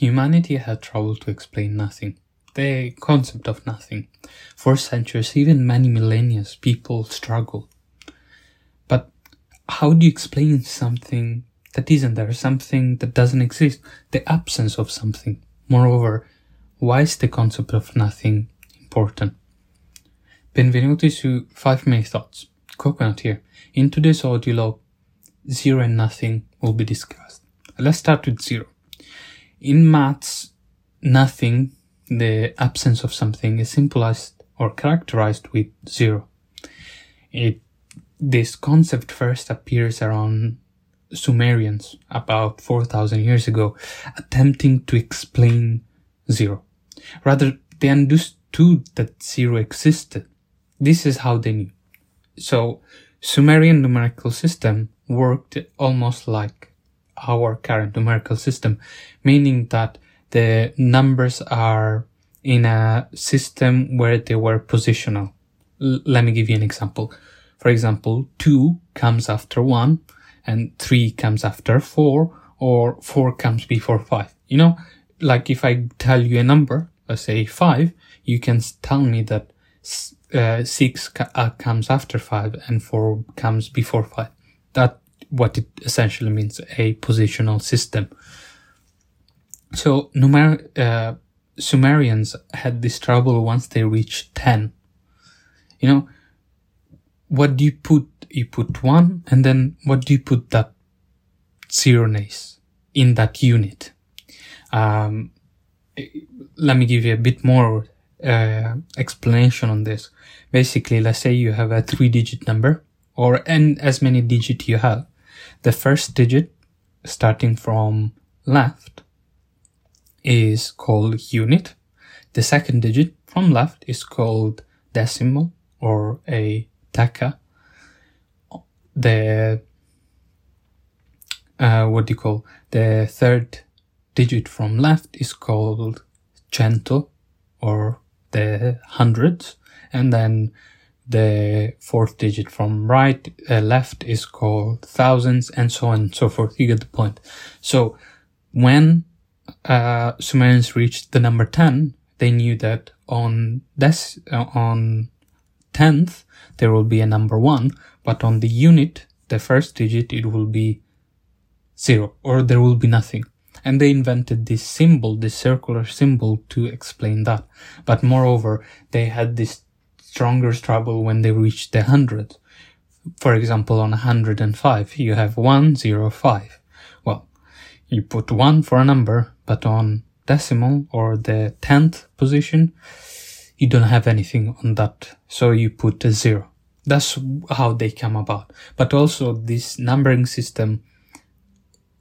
Humanity had trouble to explain nothing, the concept of nothing. For centuries, even many millennia, people struggled. But how do you explain something that isn't there, something that doesn't exist, the absence of something? Moreover, why is the concept of nothing important? Benvenuti su 5 Minute Thoughts. Coconut here. In today's audio log, zero and nothing will be discussed. Let's start with zero. In maths, nothing, the absence of something, is symbolized or characterized with zero. It, this concept first appears around Sumerians about 4,000 years ago, attempting to explain zero. Rather, they understood that zero existed. This is how they knew. So, Sumerian numerical system worked almost like our current numerical system, meaning that the numbers are in a system where they were positional. L- let me give you an example. For example, 2 comes after 1 and 3 comes after 4 or 4 comes before 5. You know, like if I tell you a number, let's say 5, you can tell me that uh, 6 ca- uh, comes after 5 and 4 comes before 5. That what it essentially means, a positional system. So numer- uh, Sumerians had this trouble once they reached 10. You know, what do you put? You put 1 and then what do you put that zeroness in that unit? Um, let me give you a bit more uh, explanation on this. Basically, let's say you have a three digit number or n as many digit you have. The first digit starting from left is called unit. The second digit from left is called decimal or a deca. The uh, what do you call the third digit from left is called cento or the hundreds and then the fourth digit from right uh, left is called thousands and so on and so forth. You get the point. So when uh, sumerians reached the number 10 they knew that on this uh, on 10th there will be a number 1 but on the unit the first digit it will be 0 or there will be nothing. And they invented this symbol, this circular symbol to explain that. But moreover, they had this stronger trouble when they reach the hundred. For example, on 105, you have 105. Well, you put 1 for a number, but on decimal or the 10th position, you don't have anything on that. So you put a 0. That's how they come about. But also this numbering system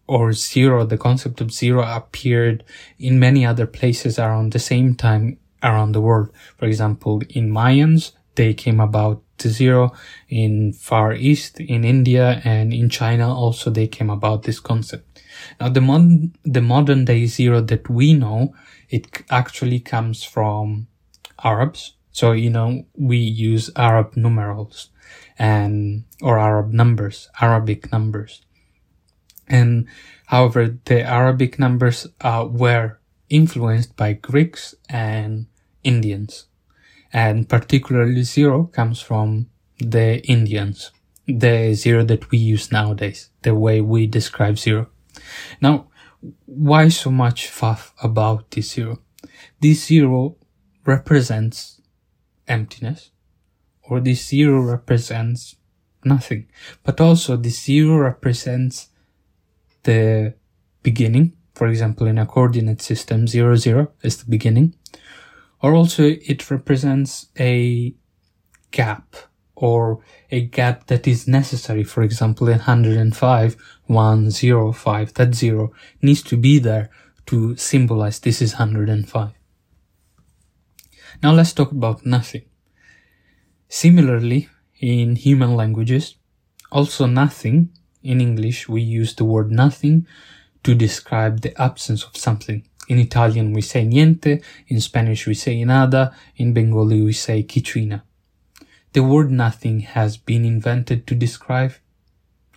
or zero, the concept of zero appeared in many other places around the same time around the world. For example, in Mayans, they came about to zero. In Far East, in India, and in China also they came about this concept. Now the modern, the modern day zero that we know, it actually comes from Arabs. So, you know, we use Arab numerals and, or Arab numbers, Arabic numbers. And however, the Arabic numbers uh, were influenced by Greeks and Indians. And particularly zero comes from the Indians, the zero that we use nowadays, the way we describe zero. Now, why so much fuss about this zero? This zero represents emptiness, or this zero represents nothing, but also this zero represents the beginning. For example, in a coordinate system, 0, 0 is the beginning. Or also it represents a gap or a gap that is necessary. For example, in 105, 1, 0, 5, that 0 needs to be there to symbolize this is 105. Now let's talk about nothing. Similarly, in human languages, also nothing in English, we use the word nothing to describe the absence of something. In Italian, we say niente. In Spanish, we say nada. In Bengali, we say kichina. The word nothing has been invented to describe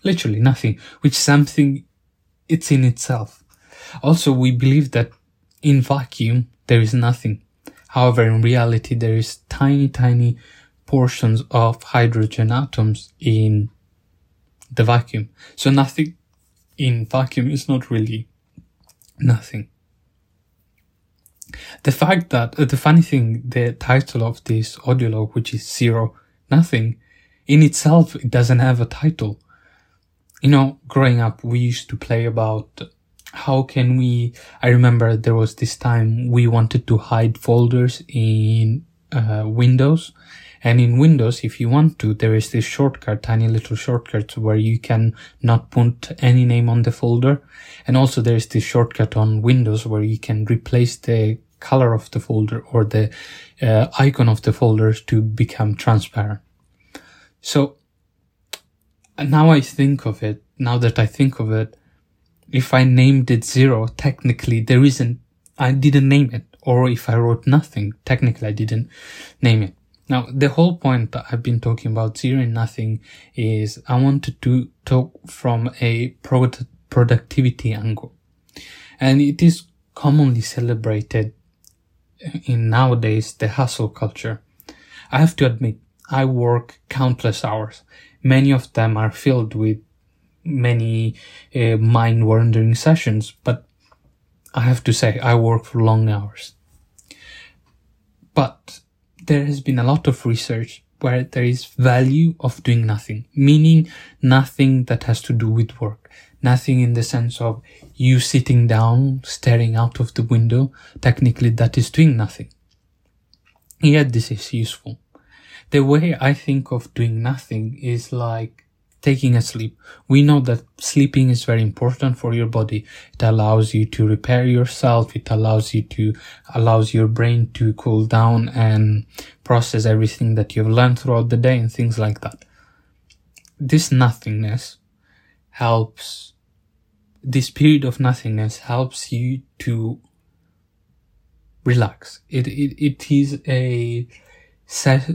literally nothing, which something it's in itself. Also, we believe that in vacuum, there is nothing. However, in reality, there is tiny, tiny portions of hydrogen atoms in the vacuum. So nothing in vacuum is not really nothing. The fact that, uh, the funny thing, the title of this audio log, which is zero, nothing, in itself, it doesn't have a title. You know, growing up, we used to play about how can we, I remember there was this time we wanted to hide folders in uh, Windows and in Windows, if you want to, there is this shortcut, tiny little shortcut where you can not put any name on the folder. And also there is this shortcut on Windows where you can replace the color of the folder or the uh, icon of the folders to become transparent. So now I think of it, now that I think of it, if I named it zero, technically there isn't, I didn't name it. Or if I wrote nothing, technically I didn't name it. Now, the whole point that I've been talking about zero and nothing is I wanted to talk from a product productivity angle. And it is commonly celebrated in nowadays the hustle culture. I have to admit, I work countless hours. Many of them are filled with many uh, mind wandering sessions, but I have to say I work for long hours. But there has been a lot of research where there is value of doing nothing, meaning nothing that has to do with work. Nothing in the sense of you sitting down, staring out of the window. Technically, that is doing nothing. Yet this is useful. The way I think of doing nothing is like taking a sleep. We know that sleeping is very important for your body. It allows you to repair yourself. It allows you to, allows your brain to cool down and process everything that you've learned throughout the day and things like that. This nothingness helps, this period of nothingness helps you to relax. It, it, it is a set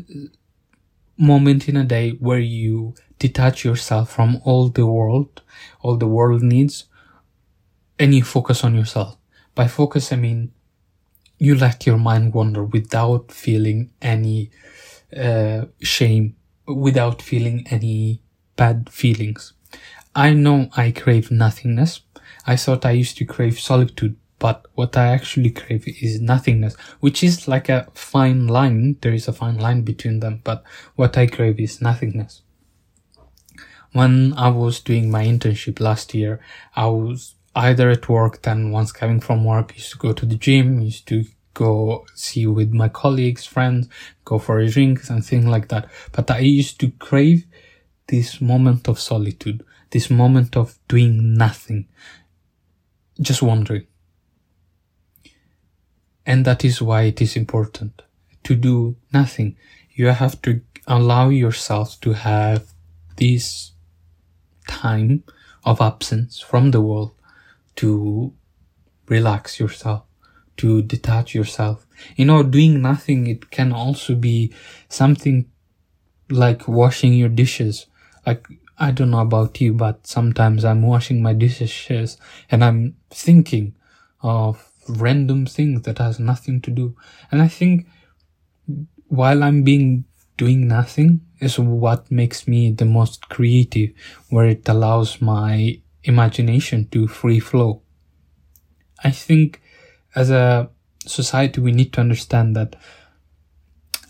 moment in a day where you detach yourself from all the world, all the world needs, and you focus on yourself. By focus, I mean you let your mind wander without feeling any uh, shame, without feeling any bad feelings. I know I crave nothingness. I thought I used to crave solitude, but what I actually crave is nothingness, which is like a fine line. There is a fine line between them, but what I crave is nothingness when I was doing my internship last year, I was either at work, then once coming from work, used to go to the gym, used to go see with my colleagues, friends, go for a drink and things like that. But I used to crave this moment of solitude, this moment of doing nothing, just wandering. And that is why it is important to do nothing. You have to allow yourself to have this time of absence from the world to relax yourself, to detach yourself. You know, doing nothing, it can also be something like washing your dishes. Like, I don't know about you, but sometimes I'm washing my dishes and I'm thinking of random things that has nothing to do. And I think while I'm being doing nothing is what makes me the most creative, where it allows my imagination to free flow. I think as a society, we need to understand that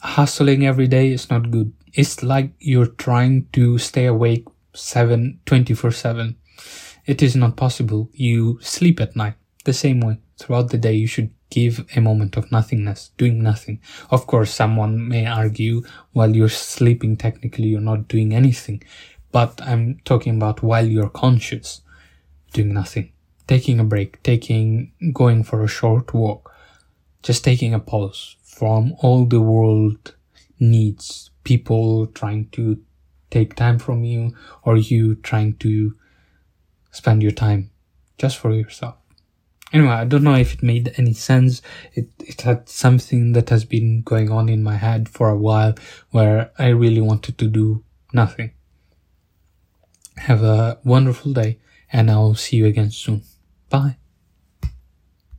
hustling every day is not good. It's like you're trying to stay awake 7, 24 7. It is not possible. You sleep at night the same way. Throughout the day, you should give a moment of nothingness, doing nothing. Of course, someone may argue while you're sleeping, technically you're not doing anything. But I'm talking about while you're conscious, doing nothing. Taking a break, taking, going for a short walk, just taking a pause from all the world needs, people trying to take time from you, or you trying to spend your time just for yourself. Anyway, I don't know if it made any sense. It, it had something that has been going on in my head for a while where I really wanted to do nothing. Have a wonderful day and I'll see you again soon. Bye.